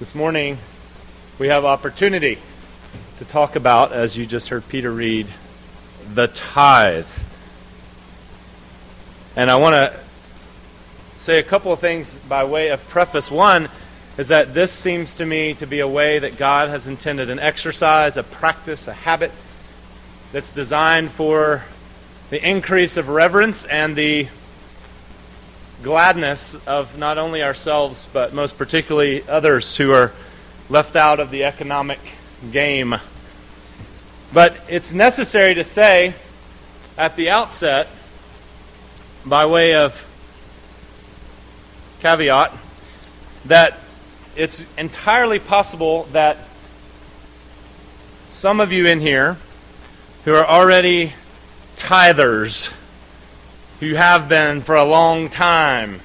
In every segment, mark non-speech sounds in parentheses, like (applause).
This morning, we have opportunity to talk about, as you just heard Peter read, the tithe. And I want to say a couple of things by way of preface. One is that this seems to me to be a way that God has intended an exercise, a practice, a habit that's designed for the increase of reverence and the gladness of not only ourselves, but most particularly others who are left out of the economic game. But it's necessary to say at the outset, by way of caveat, that it's entirely possible that some of you in here who are already tithers who have been for a long time,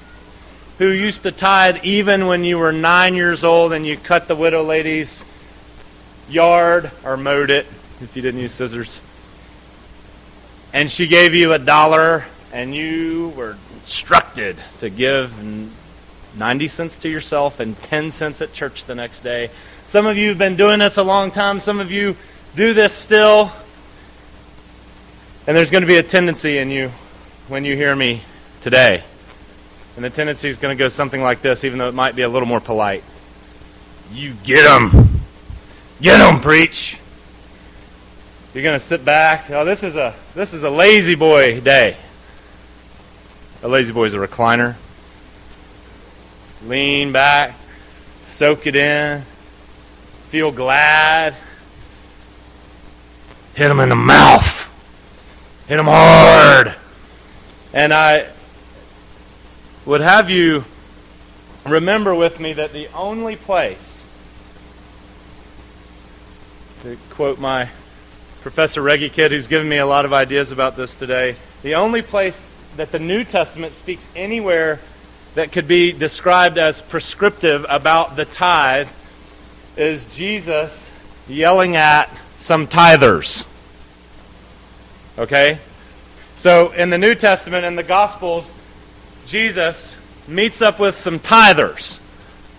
who used to tithe even when you were nine years old and you cut the widow lady's yard or mowed it if you didn't use scissors. And she gave you a dollar and you were instructed to give 90 cents to yourself and 10 cents at church the next day. Some of you have been doing this a long time. Some of you do this still. And there's going to be a tendency in you when you hear me today. And the tendency is going to go something like this, even though it might be a little more polite. You get them. Get them, preach. You're going to sit back. Oh, this is a this is a La-Z-Boy day. A La-Z-Boy is a recliner. Lean back, soak it in, feel glad. Hit him in the mouth. Hit him hard. And I would have you remember with me that the only place, to quote my Professor Reggie Kidd, who's given me a lot of ideas about this today, the only place that the New Testament speaks anywhere that could be described as prescriptive about the tithe is Jesus yelling at some tithers. Okay? So in the New Testament and the Gospels, Jesus meets up with some tithers,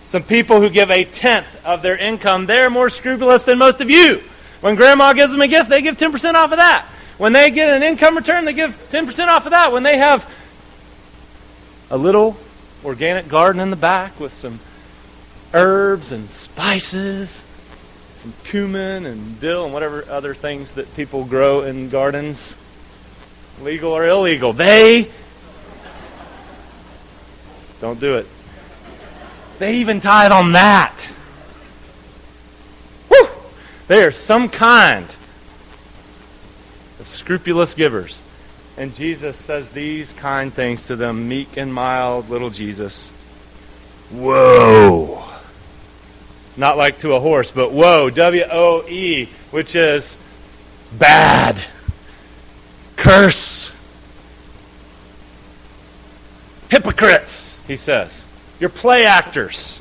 some people who give a tenth of their income. They're more scrupulous than most of you. When grandma gives them a gift, they give 10% off of that. When they get an income return, they give 10% off of that. When they have a little organic garden in the back with some herbs and spices, some cumin and dill and whatever other things that people grow in gardens, legal or illegal. They don't do it. They even tithe on that. Whew! They are some kind of scrupulous givers. And Jesus says these kind things to them, meek and mild little Jesus. Whoa. Not like to a horse, but whoa, W O E, which is bad curse. Hypocrites, he says. You're play actors.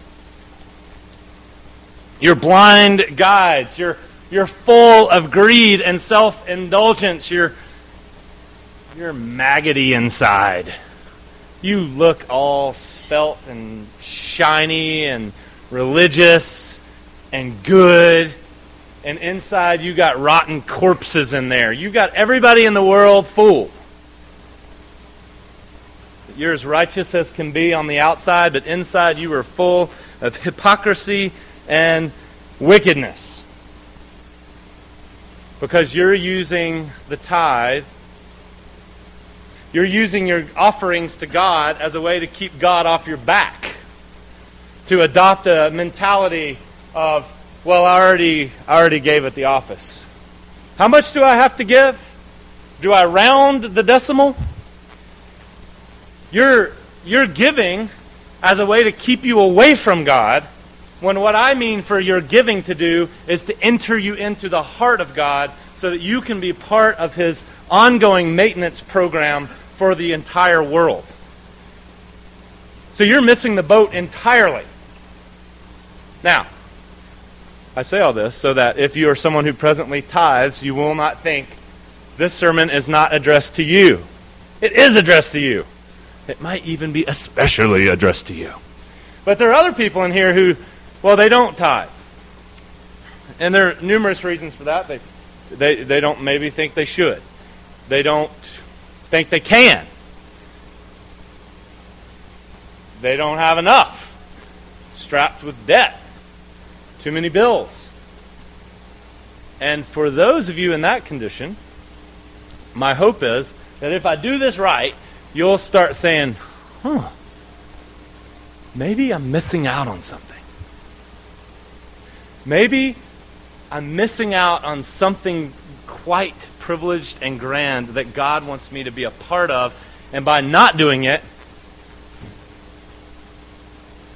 You're blind guides. You're, you're full of greed and self indulgence. You're, you're maggoty inside. You look all spelt and shiny and religious and good and inside you got rotten corpses in there. You got everybody in the world fooled. You're as righteous as can be on the outside, but inside you are full of hypocrisy and wickedness. Because you're using the tithe, you're using your offerings to God as a way to keep God off your back, to adopt a mentality of well, I already, I already gave at the office. How much do I have to give? Do I round the decimal? You're, you're giving as a way to keep you away from God, when what I mean for your giving to do is to enter you into the heart of God so that you can be part of His ongoing maintenance program for the entire world. So you're missing the boat entirely. Now, I say all this so that if you are someone who presently tithes, you will not think this sermon is not addressed to you. It is addressed to you. It might even be especially addressed to you. But there are other people in here who Well, they don't tithe. And there are numerous reasons for that. They, they, they don't maybe think they should. They don't think they can. They don't have enough. Strapped with debt. Too many bills. And for those of you in that condition, my hope is that if I do this right, you'll start saying, huh, maybe I'm missing out on something. Maybe I'm missing out on something quite privileged and grand that God wants me to be a part of. And by not doing it,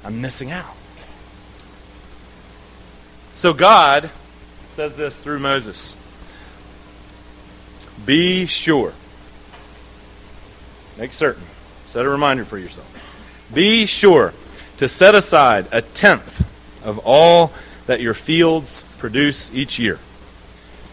I'm missing out. So God says this through Moses Be sure. Make certain. Set a reminder for yourself. Be sure to set aside a tenth of all that your fields produce each year.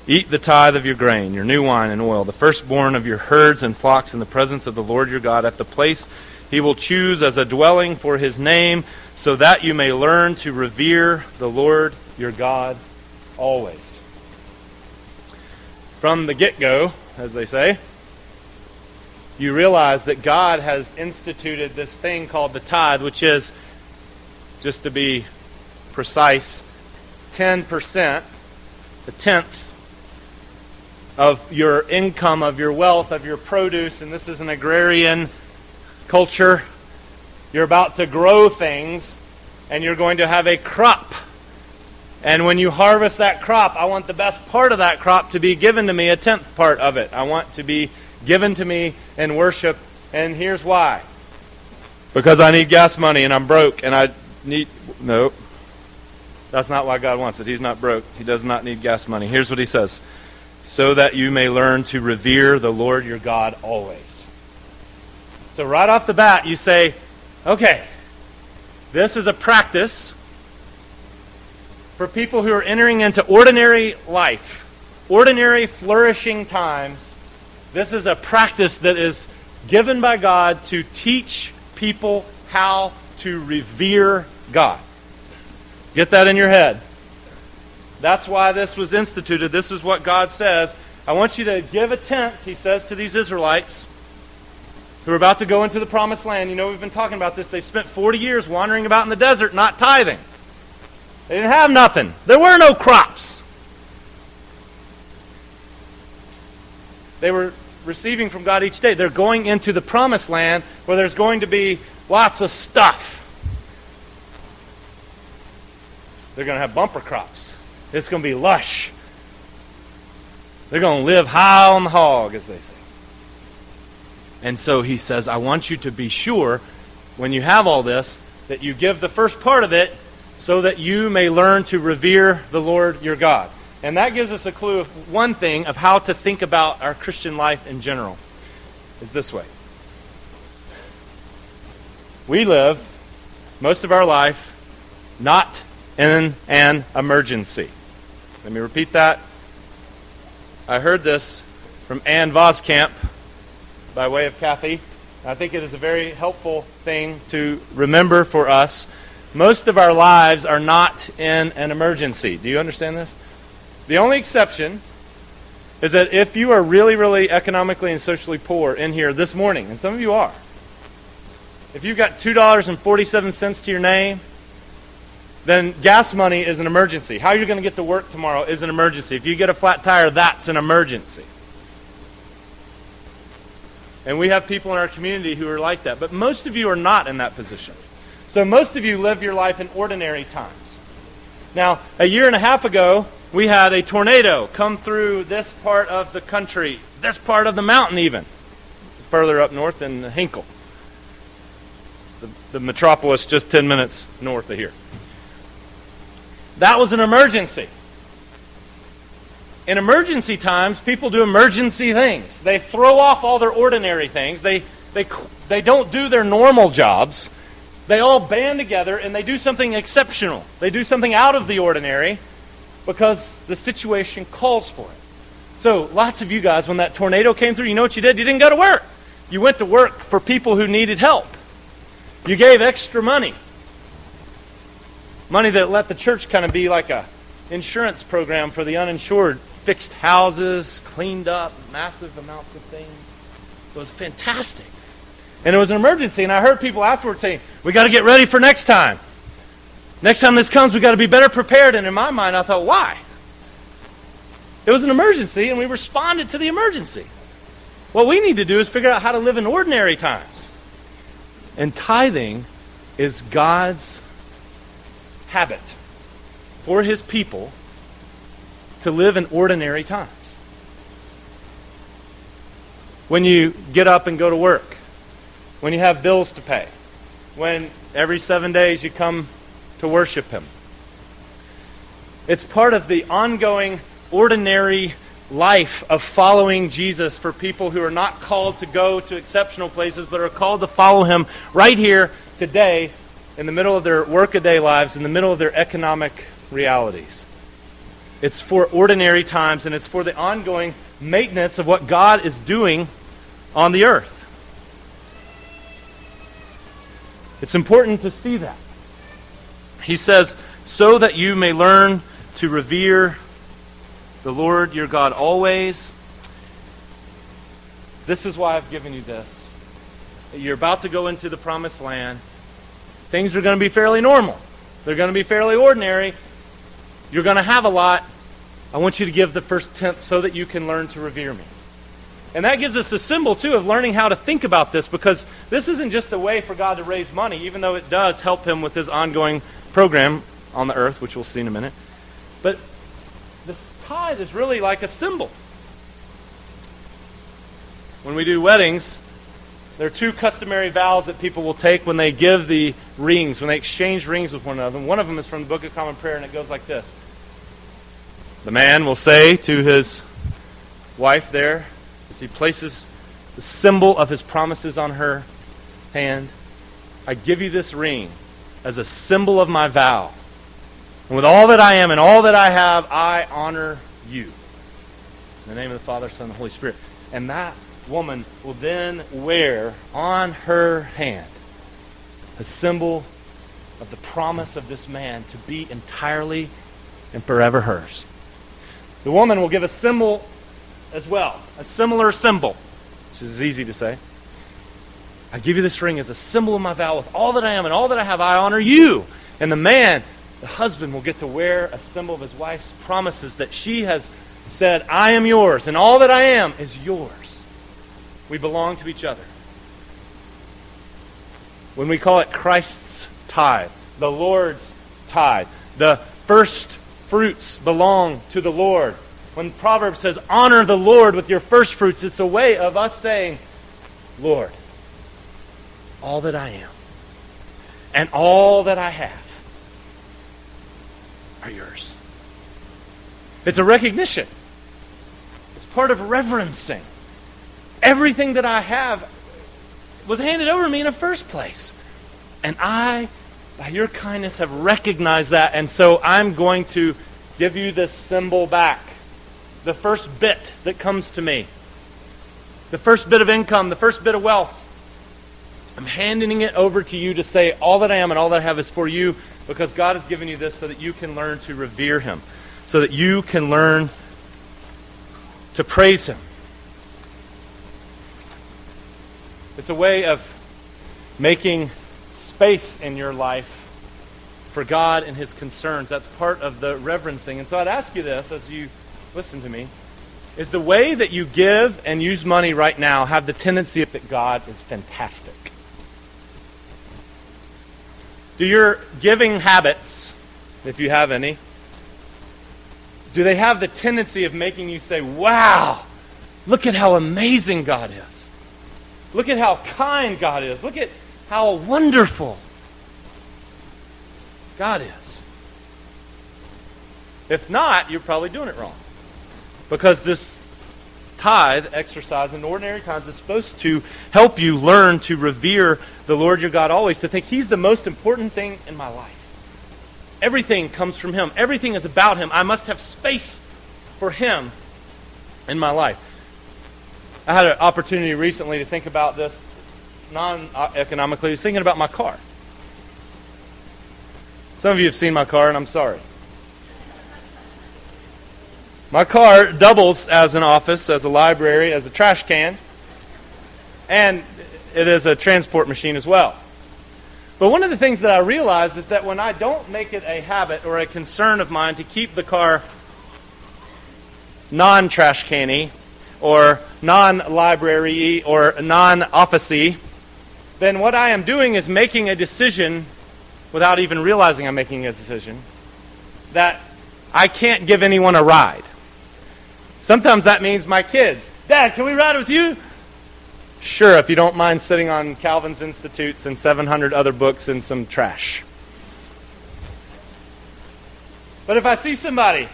Eat the tithe of your grain, your new wine and oil, the firstborn of your herds and flocks in the presence of the Lord your God at the place he will choose as a dwelling for his name, so that you may learn to revere the Lord your God always. From the get go, as they say, you realize that God has instituted this thing called the tithe, which is, just to be precise, 10%, a tenth of your income, of your wealth, of your produce, and this is an agrarian culture. You're about to grow things, and you're going to have a crop. And when you harvest that crop, I want the best part of that crop to be given to me, a tenth part of it. I want to be given to me in worship, and here's why. Because I need gas money and I'm broke and I need. Nope. That's not why God wants it. He's not broke. He does not need gas money. Here's what he says so that you may learn to revere the Lord your God always. So, right off the bat, you say, okay, this is a practice for people who are entering into ordinary life, ordinary flourishing times. This is a practice that is given by God to teach people how to revere God. Get that in your head. That's why this was instituted. This is what God says. I want you to give a tenth, he says to these Israelites who are about to go into the promised land. You know, we've been talking about this. They spent 40 years wandering about in the desert, not tithing. They didn't have nothing, there were no crops. They were receiving from God each day. They're going into the promised land where there's going to be lots of stuff. They're going to have bumper crops. It's going to be lush. They're going to live high on the hog, as they say. And so he says, I want you to be sure when you have all this that you give the first part of it so that you may learn to revere the Lord your God. And that gives us a clue of one thing of how to think about our Christian life in general. Is this way. We live most of our life not in an emergency. Let me repeat that. I heard this from Ann Voskamp by way of Kathy. I think it is a very helpful thing to remember for us. Most of our lives are not in an emergency. Do you understand this? The only exception is that if you are really, really economically and socially poor in here this morning, and some of you are, if you've got $2.47 to your name, then gas money is an emergency. How you're going to get to work tomorrow is an emergency. If you get a flat tire, that's an emergency. And we have people in our community who are like that. But most of you are not in that position. So most of you live your life in ordinary times. Now, a year and a half ago, we had a tornado come through this part of the country, this part of the mountain, even further up north in Hinkle, the, the metropolis just 10 minutes north of here. That was an emergency. In emergency times, people do emergency things. They throw off all their ordinary things. They, they, they don't do their normal jobs. They all band together and they do something exceptional. They do something out of the ordinary because the situation calls for it. So, lots of you guys, when that tornado came through, you know what you did? You didn't go to work. You went to work for people who needed help. You gave extra money Money that let the church kind of be like a insurance program for the uninsured. Fixed houses, cleaned up, massive amounts of things. It was fantastic. And it was an emergency, and I heard people afterwards saying, We got to get ready for next time. Next time this comes, we got to be better prepared. And in my mind, I thought, why? It was an emergency, and we responded to the emergency. What we need to do is figure out how to live in ordinary times. And tithing is God's habit for his people to live in ordinary times. When you get up and go to work, when you have bills to pay, when every seven days you come to worship him. It's part of the ongoing, ordinary life of following Jesus for people who are not called to go to exceptional places, but are called to follow him right here, today, in the middle of their workaday lives, in the middle of their economic realities. It's for ordinary times, and it's for the ongoing maintenance of what God is doing on the earth. It's important to see that. He says, so that you may learn to revere the Lord your God always. This is why I've given you this. You're about to go into the promised land. Things are going to be fairly normal, they're going to be fairly ordinary. You're going to have a lot. I want you to give the first tenth so that you can learn to revere me. And that gives us a symbol, too, of learning how to think about this because this isn't just a way for God to raise money, even though it does help him with his ongoing program on the earth, which we'll see in a minute. But this tithe is really like a symbol. When we do weddings, there are two customary vows that people will take when they give the rings, when they exchange rings with one another. One of them is from the Book of Common Prayer, and it goes like this The man will say to his wife there, as he places the symbol of his promises on her hand, I give you this ring as a symbol of my vow. And with all that I am and all that I have, I honor you. In the name of the Father, Son, and the Holy Spirit. And that woman will then wear on her hand a symbol of the promise of this man to be entirely and forever hers. The woman will give a symbol as well, a similar symbol, which is easy to say. I give you this ring as a symbol of my vow. With all that I am and all that I have, I honor you. And the man, the husband, will get to wear a symbol of his wife's promises that she has said, I am yours, and all that I am is yours. We belong to each other. When we call it Christ's tithe, the Lord's tithe, the first fruits belong to the Lord. When Proverbs says, honor the Lord with your first fruits, it's a way of us saying, Lord, all that I am and all that I have are yours. It's a recognition, it's part of reverencing. Everything that I have was handed over to me in the first place. And I, by your kindness, have recognized that. And so I'm going to give you this symbol back. The first bit that comes to me. The first bit of income, the first bit of wealth. I'm handing it over to you to say, all that I am and all that I have is for you because God has given you this so that you can learn to revere Him, so that you can learn to praise Him. It's a way of making space in your life for God and His concerns. That's part of the reverencing. And so I'd ask you this as you listen to me. Is the way that you give and use money right now have the tendency that God is fantastic? Do your giving habits, if you have any, do they have the tendency of making you say, wow, look at how amazing God is? Look at how kind God is. Look at how wonderful God is. If not, you're probably doing it wrong. Because this tithe exercise in ordinary times is supposed to help you learn to revere the Lord your God always, to think He's the most important thing in my life. Everything comes from Him, everything is about Him. I must have space for Him in my life. I had an opportunity recently to think about this non economically. I was thinking about my car. Some of you have seen my car, and I'm sorry. My car doubles as an office, as a library, as a trash can, and it is a transport machine as well. But one of the things that I realize is that when I don't make it a habit or a concern of mine to keep the car non trash canny or non library or non officey, then what I am doing is making a decision without even realizing I'm making a decision that I can't give anyone a ride. Sometimes that means my kids. Dad, can we ride with you? Sure, if you don't mind sitting on Calvin's Institutes and 700 other books and some trash. But if I see somebody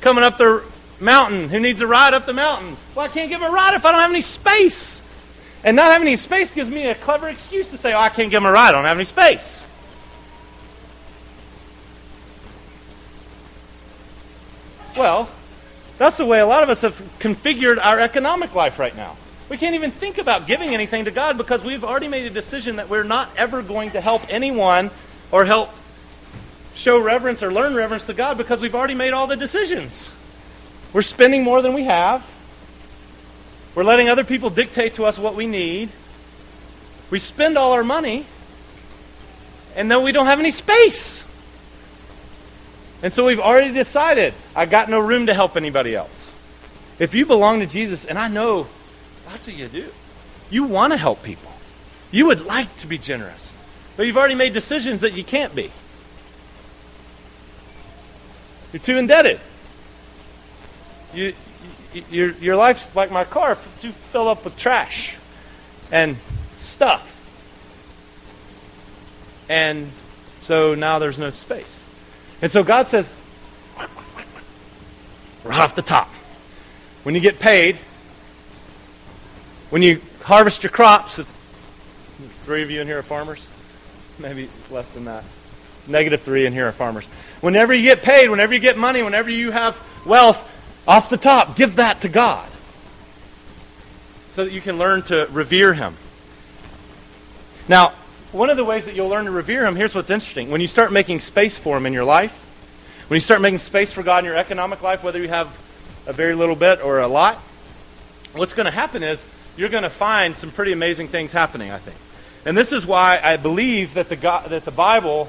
coming up the mountain who needs a ride up the mountain, well, I can't give him a ride if I don't have any space. And not having any space gives me a clever excuse to say, oh, I can't give him a ride, I don't have any space. Well, that's the way a lot of us have configured our economic life right now. We can't even think about giving anything to God because we've already made a decision that we're not ever going to help anyone or help show reverence or learn reverence to God because we've already made all the decisions. We're spending more than we have. We're letting other people dictate to us what we need. We spend all our money, and then we don't have any space. And so we've already decided I got no room to help anybody else. If you belong to Jesus, and I know lots of you do, you want to help people. You would like to be generous. But you've already made decisions that you can't be. You're too indebted. You, you, your, your life's like my car, too filled up with trash and stuff. And so now there's no space. And so God says, right off the top, when you get paid, when you harvest your crops, three of you in here are farmers, maybe less than that. Negative three in here are farmers. Whenever you get paid, whenever you get money, whenever you have wealth, off the top, give that to God so that you can learn to revere Him. Now, one of the ways that you'll learn to revere Him, here's what's interesting. When you start making space for Him in your life, when you start making space for God in your economic life, whether you have a very little bit or a lot, what's going to happen is you're going to find some pretty amazing things happening, I think. And this is why I believe that the, God, that the Bible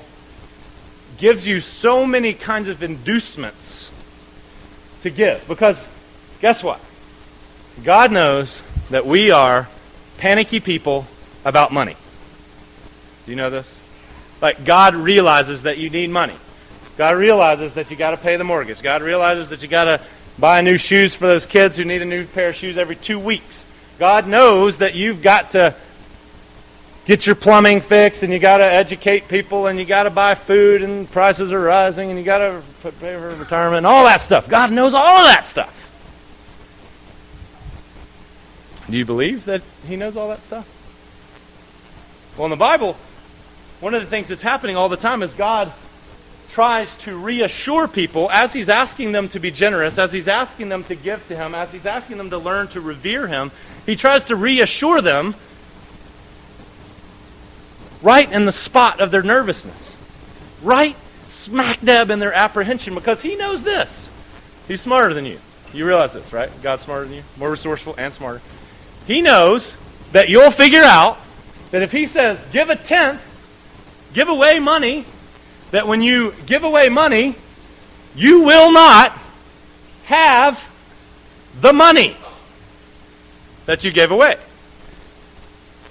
gives you so many kinds of inducements to give. Because guess what? God knows that we are panicky people about money. Do you know this? Like, God realizes that you need money. God realizes that you got to pay the mortgage. God realizes that you got to buy new shoes for those kids who need a new pair of shoes every two weeks. God knows that you've got to get your plumbing fixed and you got to educate people and you got to buy food and prices are rising and you got to pay for retirement and all that stuff. God knows all that stuff. Do you believe that He knows all that stuff? Well, in the Bible, one of the things that's happening all the time is God tries to reassure people as he's asking them to be generous, as he's asking them to give to him, as he's asking them to learn to revere him, he tries to reassure them right in the spot of their nervousness, right smack dab in their apprehension, because he knows this. He's smarter than you. You realize this, right? God's smarter than you, more resourceful and smarter. He knows that you'll figure out that if he says, give a tenth, give away money, that when you give away money, you will not have the money that you gave away.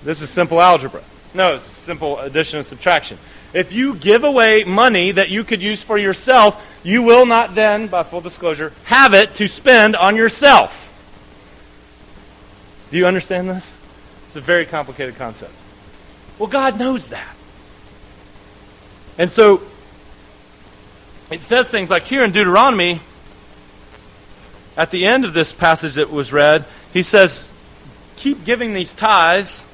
This is simple algebra. No, it's simple addition and subtraction. If you give away money that you could use for yourself, you will not then, by full disclosure, have it to spend on yourself. Do you understand this? It's a very complicated concept. Well, God knows that. And so it says things like here in Deuteronomy, at the end of this passage that was read, he says, Keep giving these tithes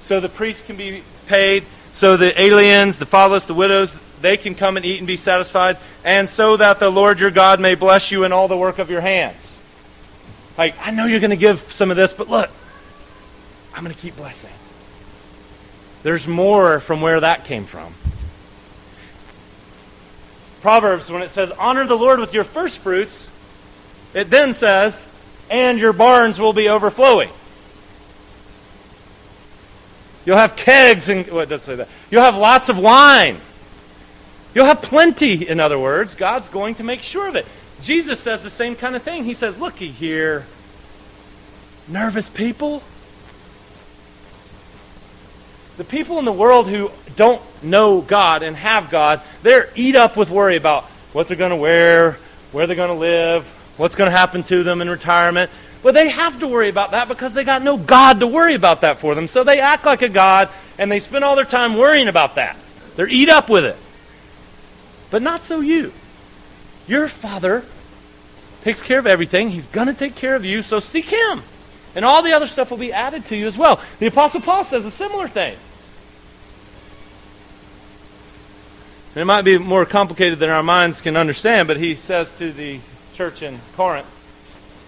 so the priests can be paid, so the aliens, the fatherless, the widows, they can come and eat and be satisfied, and so that the Lord your God may bless you in all the work of your hands. Like, I know you're going to give some of this, but look, I'm going to keep blessing. There's more from where that came from. Proverbs, when it says, honor the Lord with your first fruits, it then says, and your barns will be overflowing. You'll have kegs and what does say that? You'll have lots of wine. You'll have plenty, in other words. God's going to make sure of it. Jesus says the same kind of thing. He says, Looky here, nervous people. The people in the world who don't know God and have God, they're eat up with worry about what they're going to wear, where they're going to live, what's going to happen to them in retirement. But they have to worry about that because they got no God to worry about that for them. So they act like a God and they spend all their time worrying about that. They're eat up with it. But not so you. Your Father takes care of everything. He's going to take care of you, so seek Him. And all the other stuff will be added to you as well. The Apostle Paul says a similar thing. It might be more complicated than our minds can understand, but he says to the church in Corinth,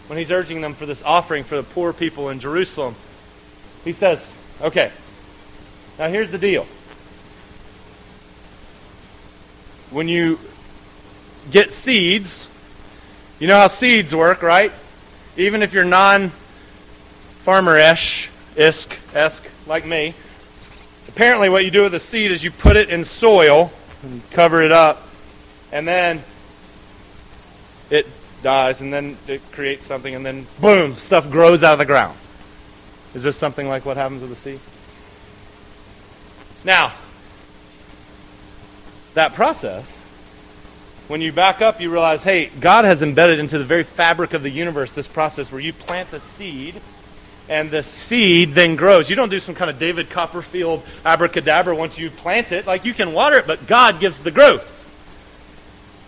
when he's urging them for this offering for the poor people in Jerusalem, he says, Okay, now here's the deal. When you get seeds, you know how seeds work, right? Even if you're non farmer-ish, isk, esque, like me. Apparently, what you do with a seed is you put it in soil and cover it up, and then it dies, and then it creates something, and then boom, stuff grows out of the ground. Is this something like what happens with the seed? Now, that process, when you back up, you realize, hey, God has embedded into the very fabric of the universe this process where you plant the seed and the seed then grows. You don't do some kind of David Copperfield abracadabra once you plant it. Like you can water it, but God gives the growth.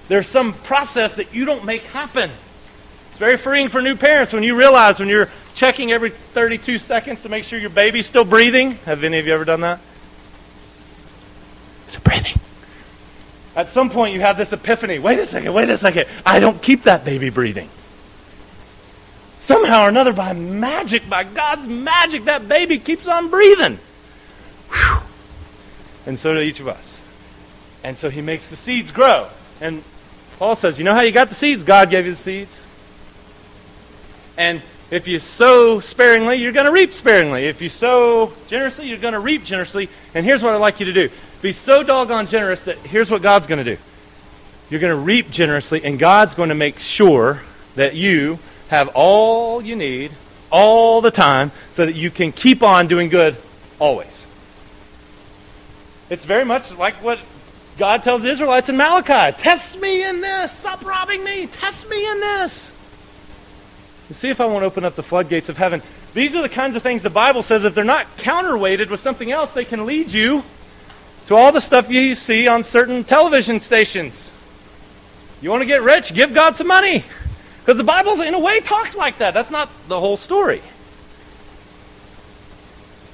There's some process that you don't make happen. It's very freeing for new parents when you realize when you're checking every 32 seconds to make sure your baby's still breathing. Have any of you ever done that? Is it breathing? At some point, you have this epiphany. Wait a second, wait a second. I don't keep that baby breathing. Somehow or another, by magic, by God's magic, that baby keeps on breathing. Whew. And so do each of us. And so he makes the seeds grow. And Paul says, You know how you got the seeds? God gave you the seeds. And if you sow sparingly, you're going to reap sparingly. If you sow generously, you're going to reap generously. And here's what I'd like you to do be so doggone generous that here's what God's going to do you're going to reap generously, and God's going to make sure that you have all you need all the time so that you can keep on doing good always. It's very much like what God tells the Israelites in Malachi Test me in this. Stop robbing me. Test me in this. And see if I won't open up the floodgates of heaven. These are the kinds of things the Bible says if they're not counterweighted with something else, they can lead you to all the stuff you see on certain television stations. You want to get rich? Give God some money. Because the Bible, in a way, talks like that. That's not the whole story.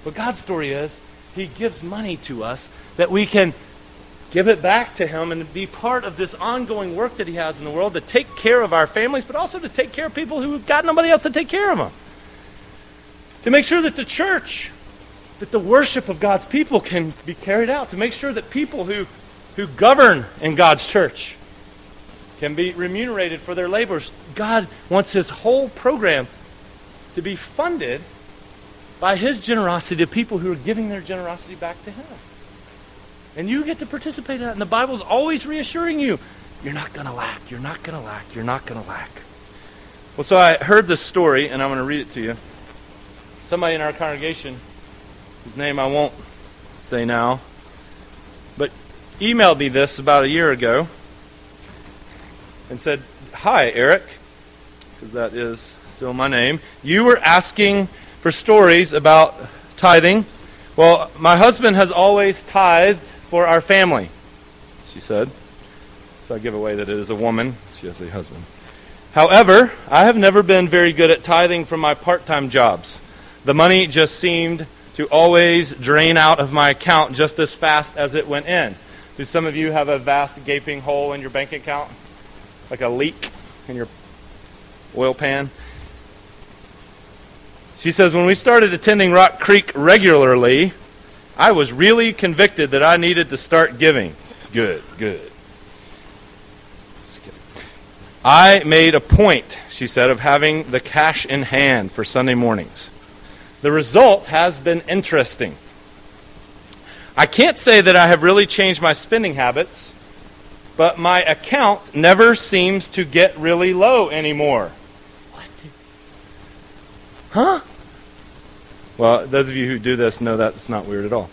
But God's story is He gives money to us that we can give it back to Him and be part of this ongoing work that He has in the world to take care of our families, but also to take care of people who've got nobody else to take care of them. To make sure that the church, that the worship of God's people can be carried out. To make sure that people who, who govern in God's church can be remunerated for their labors. God wants his whole program to be funded by his generosity to people who are giving their generosity back to him. And you get to participate in that. And the Bible's always reassuring you you're not going to lack, you're not going to lack, you're not going to lack. Well, so I heard this story, and I'm going to read it to you. Somebody in our congregation, whose name I won't say now, but emailed me this about a year ago and said, Hi, Eric, because that is still my name. You were asking for stories about tithing. Well, my husband has always tithed for our family, she said. So I give away that it is a woman. She has a husband. However, I have never been very good at tithing from my part time jobs. The money just seemed to always drain out of my account just as fast as it went in. Do some of you have a vast gaping hole in your bank account? Like a leak in your oil pan. She says, When we started attending Rock Creek regularly, I was really convicted that I needed to start giving. Good, good. I made a point, she said, of having the cash in hand for Sunday mornings. The result has been interesting. I can't say that I have really changed my spending habits, but my account never seems to get really low anymore. What? Huh? Well, those of you who do this know that's not weird at all.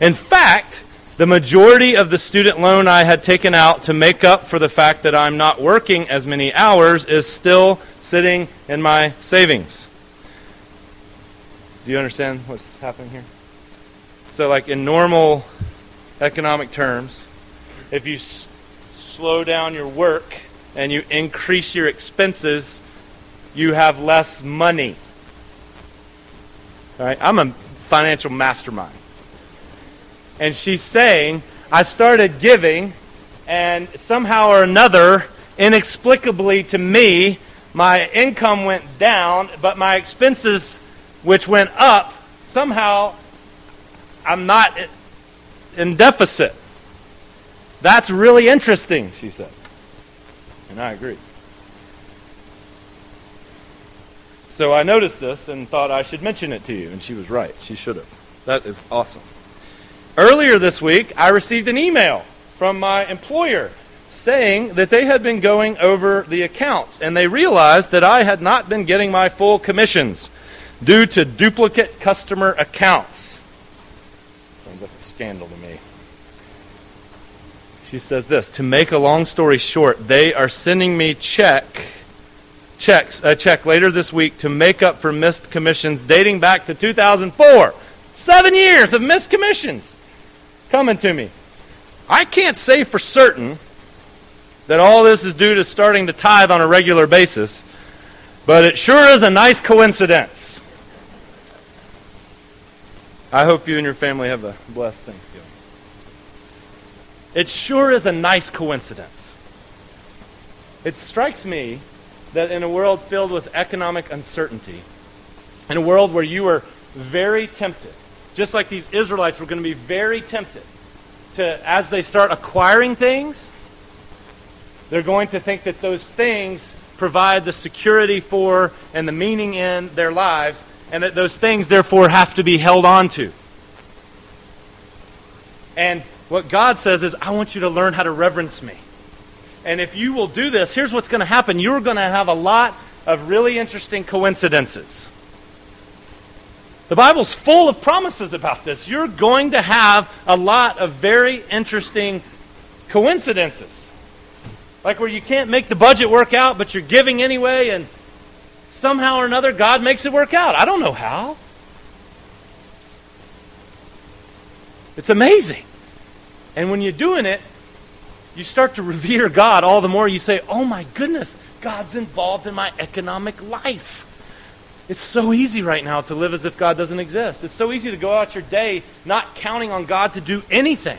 In fact, the majority of the student loan I had taken out to make up for the fact that I'm not working as many hours is still sitting in my savings. Do you understand what's happening here? So, like in normal economic terms, if you slow down your work and you increase your expenses, you have less money. All right? I'm a financial mastermind. And she's saying, I started giving, and somehow or another, inexplicably to me, my income went down, but my expenses, which went up, somehow I'm not in deficit. That's really interesting, she said. And I agree. So I noticed this and thought I should mention it to you, and she was right. She should have. That is awesome. Earlier this week, I received an email from my employer saying that they had been going over the accounts and they realized that I had not been getting my full commissions due to duplicate customer accounts. Sounds like a scandal to me. She says this To make a long story short, they are sending me check checks a check later this week to make up for missed commissions dating back to 2004. Seven years of missed commissions coming to me. I can't say for certain that all this is due to starting to tithe on a regular basis, but it sure is a nice coincidence. I hope you and your family have a blessed Thanksgiving. It sure is a nice coincidence. It strikes me that in a world filled with economic uncertainty, in a world where you are very tempted just like these Israelites were going to be very tempted to, as they start acquiring things, they're going to think that those things provide the security for and the meaning in their lives, and that those things, therefore, have to be held on to. And what God says is, I want you to learn how to reverence me. And if you will do this, here's what's going to happen you're going to have a lot of really interesting coincidences. The Bible's full of promises about this. You're going to have a lot of very interesting coincidences. Like where you can't make the budget work out, but you're giving anyway, and somehow or another God makes it work out. I don't know how. It's amazing. And when you're doing it, you start to revere God all the more. You say, Oh my goodness, God's involved in my economic life. It's so easy right now to live as if God doesn't exist. It's so easy to go out your day not counting on God to do anything.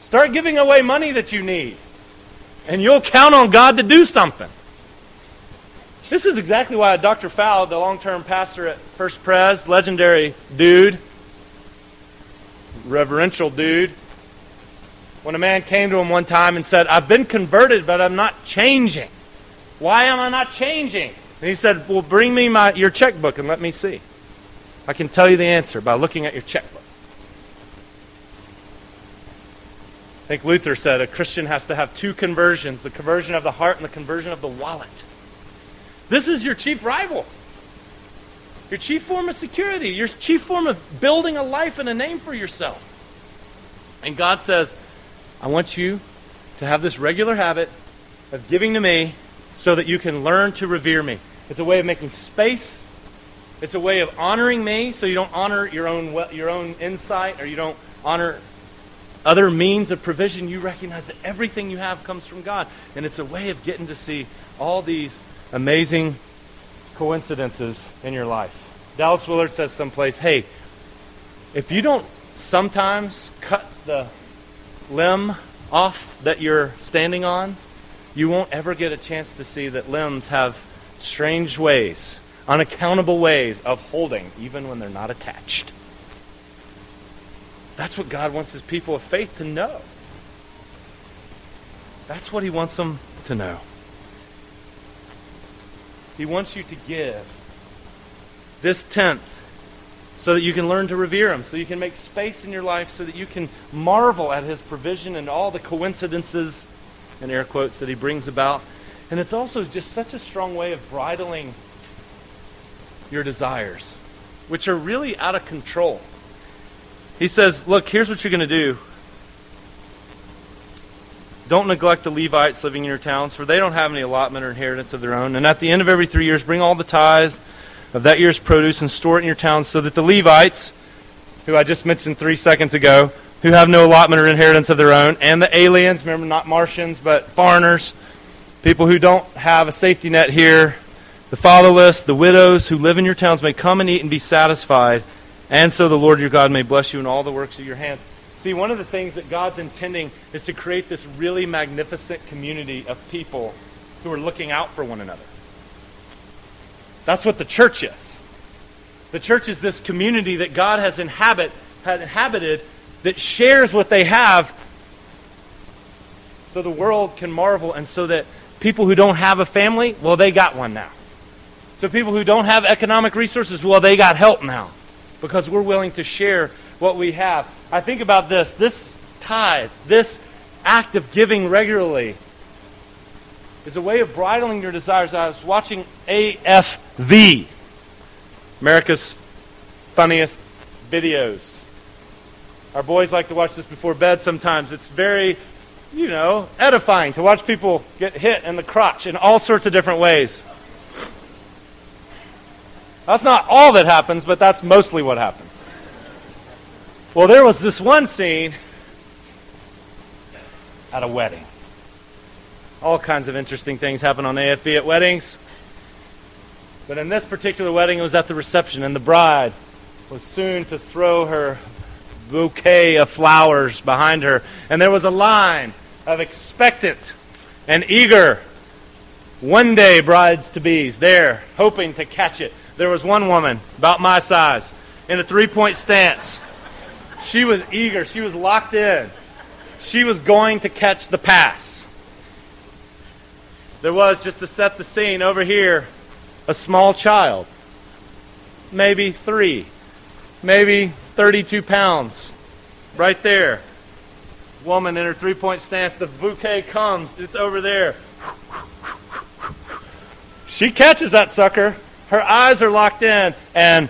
Start giving away money that you need, and you'll count on God to do something. This is exactly why Dr. Fowl, the long term pastor at First Pres, legendary dude, reverential dude, when a man came to him one time and said, I've been converted, but I'm not changing. Why am I not changing? And he said, Well, bring me my, your checkbook and let me see. I can tell you the answer by looking at your checkbook. I think Luther said a Christian has to have two conversions the conversion of the heart and the conversion of the wallet. This is your chief rival. Your chief form of security, your chief form of building a life and a name for yourself. And God says, I want you to have this regular habit of giving to me so that you can learn to revere me. It's a way of making space. It's a way of honoring me so you don't honor your own, your own insight or you don't honor other means of provision. You recognize that everything you have comes from God. And it's a way of getting to see all these amazing coincidences in your life. Dallas Willard says someplace, hey, if you don't sometimes cut the limb off that you're standing on, you won't ever get a chance to see that limbs have strange ways, unaccountable ways of holding, even when they're not attached. That's what God wants his people of faith to know. That's what he wants them to know. He wants you to give this tenth so that you can learn to revere him, so you can make space in your life, so that you can marvel at his provision and all the coincidences and air quotes that he brings about. And it's also just such a strong way of bridling your desires, which are really out of control. He says, Look, here's what you're going to do. Don't neglect the Levites living in your towns, for they don't have any allotment or inheritance of their own. And at the end of every three years, bring all the tithes of that year's produce and store it in your towns, so that the Levites, who I just mentioned three seconds ago, who have no allotment or inheritance of their own, and the aliens, remember, not Martians, but foreigners, people who don't have a safety net here, the fatherless, the widows who live in your towns may come and eat and be satisfied, and so the Lord your God may bless you in all the works of your hands. See, one of the things that God's intending is to create this really magnificent community of people who are looking out for one another. That's what the church is. The church is this community that God has inhabit, had inhabited that shares what they have so the world can marvel and so that people who don't have a family, well, they got one now. So people who don't have economic resources, well, they got help now because we're willing to share what we have. I think about this this tithe, this act of giving regularly, is a way of bridling your desires. I was watching AFV, America's funniest videos. Our boys like to watch this before bed sometimes. It's very, you know, edifying to watch people get hit in the crotch in all sorts of different ways. That's not all that happens, but that's mostly what happens. Well, there was this one scene at a wedding. All kinds of interesting things happen on AFV at weddings. But in this particular wedding, it was at the reception, and the bride was soon to throw her bouquet of flowers behind her. And there was a line of expectant and eager one day brides to be's there, hoping to catch it there was one woman about my size in a three point stance. She was eager, she was locked in. She was going to catch the pass. There was, just to set the scene, over here, a small child, maybe three, maybe 32 pounds, right there. Woman in her three point stance, the bouquet comes, it's over there. She catches that sucker her eyes are locked in, and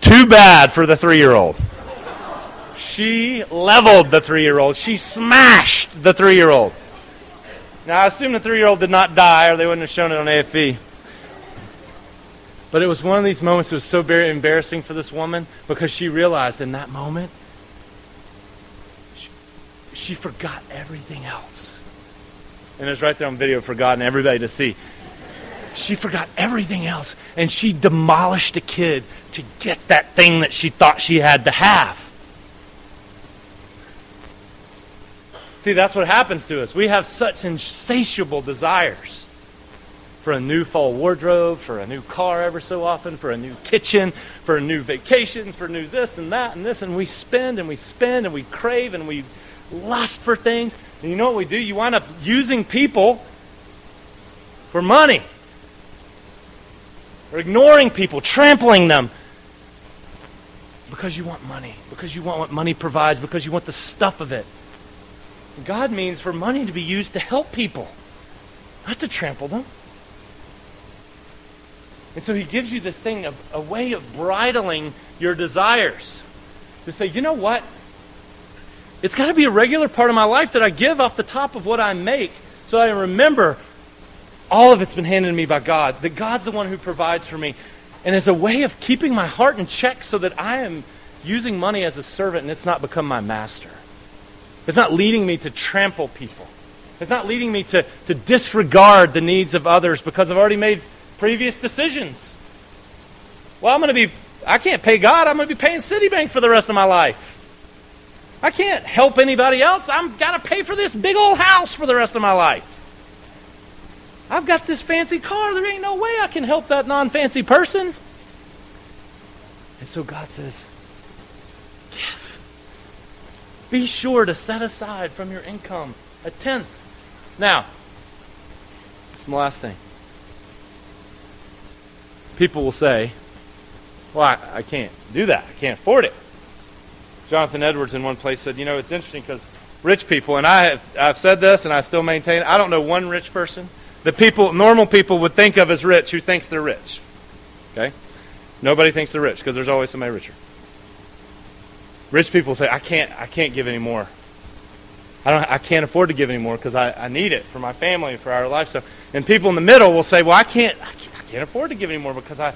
too bad for the three year old. She leveled the three year old. She smashed the three year old. Now, I assume the three year old did not die, or they wouldn't have shown it on AFV. But it was one of these moments that was so very embarrassing for this woman because she realized in that moment she, she forgot everything else. And it was right there on video for God and everybody to see. She forgot everything else and she demolished a kid to get that thing that she thought she had to have. See, that's what happens to us. We have such insatiable desires for a new fall wardrobe, for a new car ever so often, for a new kitchen, for new vacations, for new this and that and this, and we spend and we spend and we crave and we lust for things. And you know what we do? You wind up using people for money or ignoring people, trampling them because you want money, because you want what money provides, because you want the stuff of it. God means for money to be used to help people, not to trample them. And so he gives you this thing, of, a way of bridling your desires. To say, you know what? It's got to be a regular part of my life that I give off the top of what I make so I remember all of it's been handed to me by God, that God's the one who provides for me. And as a way of keeping my heart in check so that I am using money as a servant and it's not become my master. It's not leading me to trample people. It's not leading me to, to disregard the needs of others because I've already made previous decisions. Well, I'm going to be, I can't pay God. I'm going to be paying Citibank for the rest of my life. I can't help anybody else. I've got to pay for this big old house for the rest of my life. I've got this fancy car. There ain't no way I can help that non fancy person. And so God says. Be sure to set aside from your income a tenth Now, it's my last thing. People will say, well, I, I can't do that. I can't afford it. Jonathan Edwards in one place said, you know, it's interesting because rich people, and I have, I've said this and I still maintain I don't know one rich person that people, normal people would think of as rich who thinks they're rich. Okay? Nobody thinks they're rich because there's always somebody richer. Rich people say, I can't, I can't give any more. I, don't, I can't afford to give any more because I, I need it for my family, for our lifestyle. And people in the middle will say, well, I can't, I can't, I can't afford to give any more because I,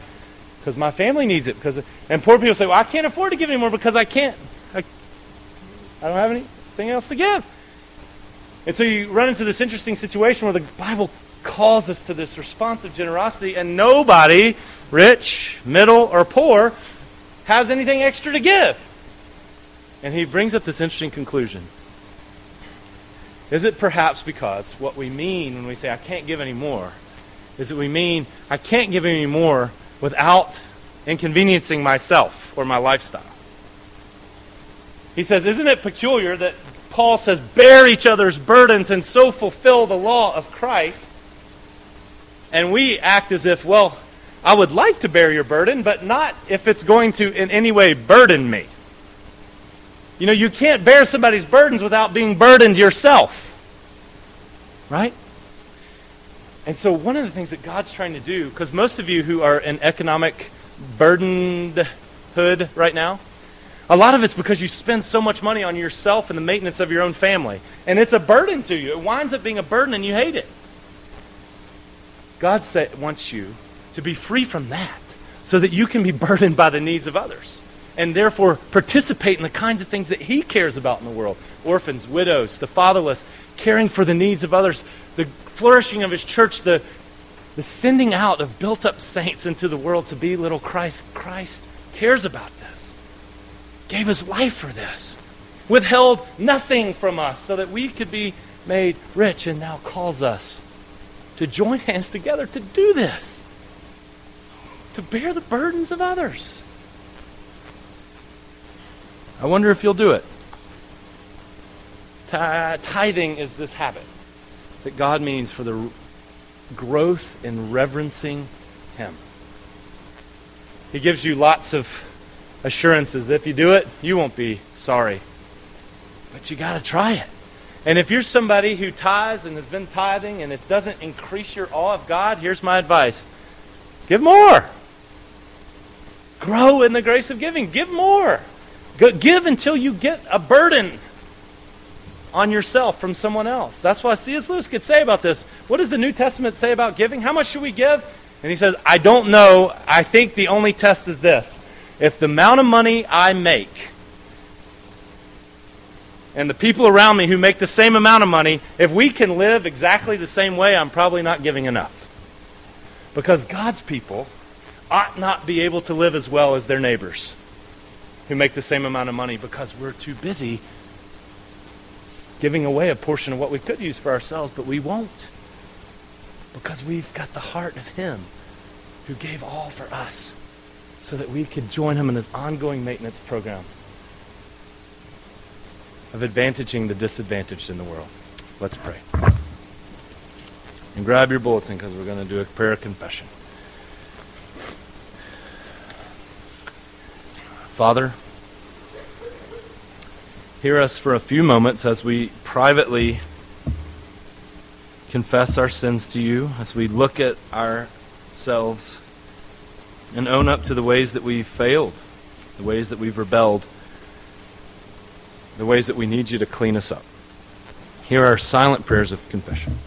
because my family needs it. Because and poor people say, well, I can't afford to give any more because I can't, I, I don't have anything else to give. And so you run into this interesting situation where the Bible calls us to this responsive generosity, and nobody, rich, middle, or poor, has anything extra to give. And he brings up this interesting conclusion. Is it perhaps because what we mean when we say, I can't give any more, is that we mean, I can't give any more without inconveniencing myself or my lifestyle? He says, Isn't it peculiar that Paul says, bear each other's burdens and so fulfill the law of Christ? And we act as if, well, I would like to bear your burden, but not if it's going to in any way burden me. You know, you can't bear somebody's burdens without being burdened yourself. Right? And so, one of the things that God's trying to do, because most of you who are in economic burdened hood right now, a lot of it's because you spend so much money on yourself and the maintenance of your own family. And it's a burden to you. It winds up being a burden and you hate it. God wants you to be free from that so that you can be (laughs) burdened by the needs of others and therefore participate in the kinds of things that He cares about in the world orphans, widows, the fatherless, caring for the needs of others, the flourishing of His church, the, the sending out of built up saints into the world to be little Christ. Christ cares about this, gave His life for this, withheld nothing from us so that we could be made rich, and now calls us to join hands together to do this, to bear the burdens of others. I wonder if you'll do it. Tithing is this habit that God means for the growth in reverencing Him. He gives you lots of assurances. If you do it, you won't be sorry. But you got to try it. And if you're somebody who tithes and has been tithing and it doesn't increase your awe of God, here's my advice give more. Grow in the grace of giving. Give more. Give until you get a burden on yourself from someone else. That's why C.S. Lewis could say about this. What does the New Testament say about giving? How much should we give? And he says, I don't know. I think the only test is this. If the amount of money I make and the people around me who make the same amount of money, if we can live exactly the same way, I'm probably not giving enough. Because God's people ought not be able to live as well as their neighbors who make the same amount of money because we're too busy giving away a portion of what we could use for ourselves, but we won't. Because we've got the heart of Him who gave all for us so that we could join Him in His ongoing maintenance program of advantaging the disadvantaged in the world. Let's pray. And grab your bulletin because we're going to do a prayer confession. Father, hear us for a few moments as we privately confess our sins to you, as we look at ourselves and own up to the ways that we've failed, the ways that we've rebelled, the ways that we need you to clean us up. Here are silent prayers of confession.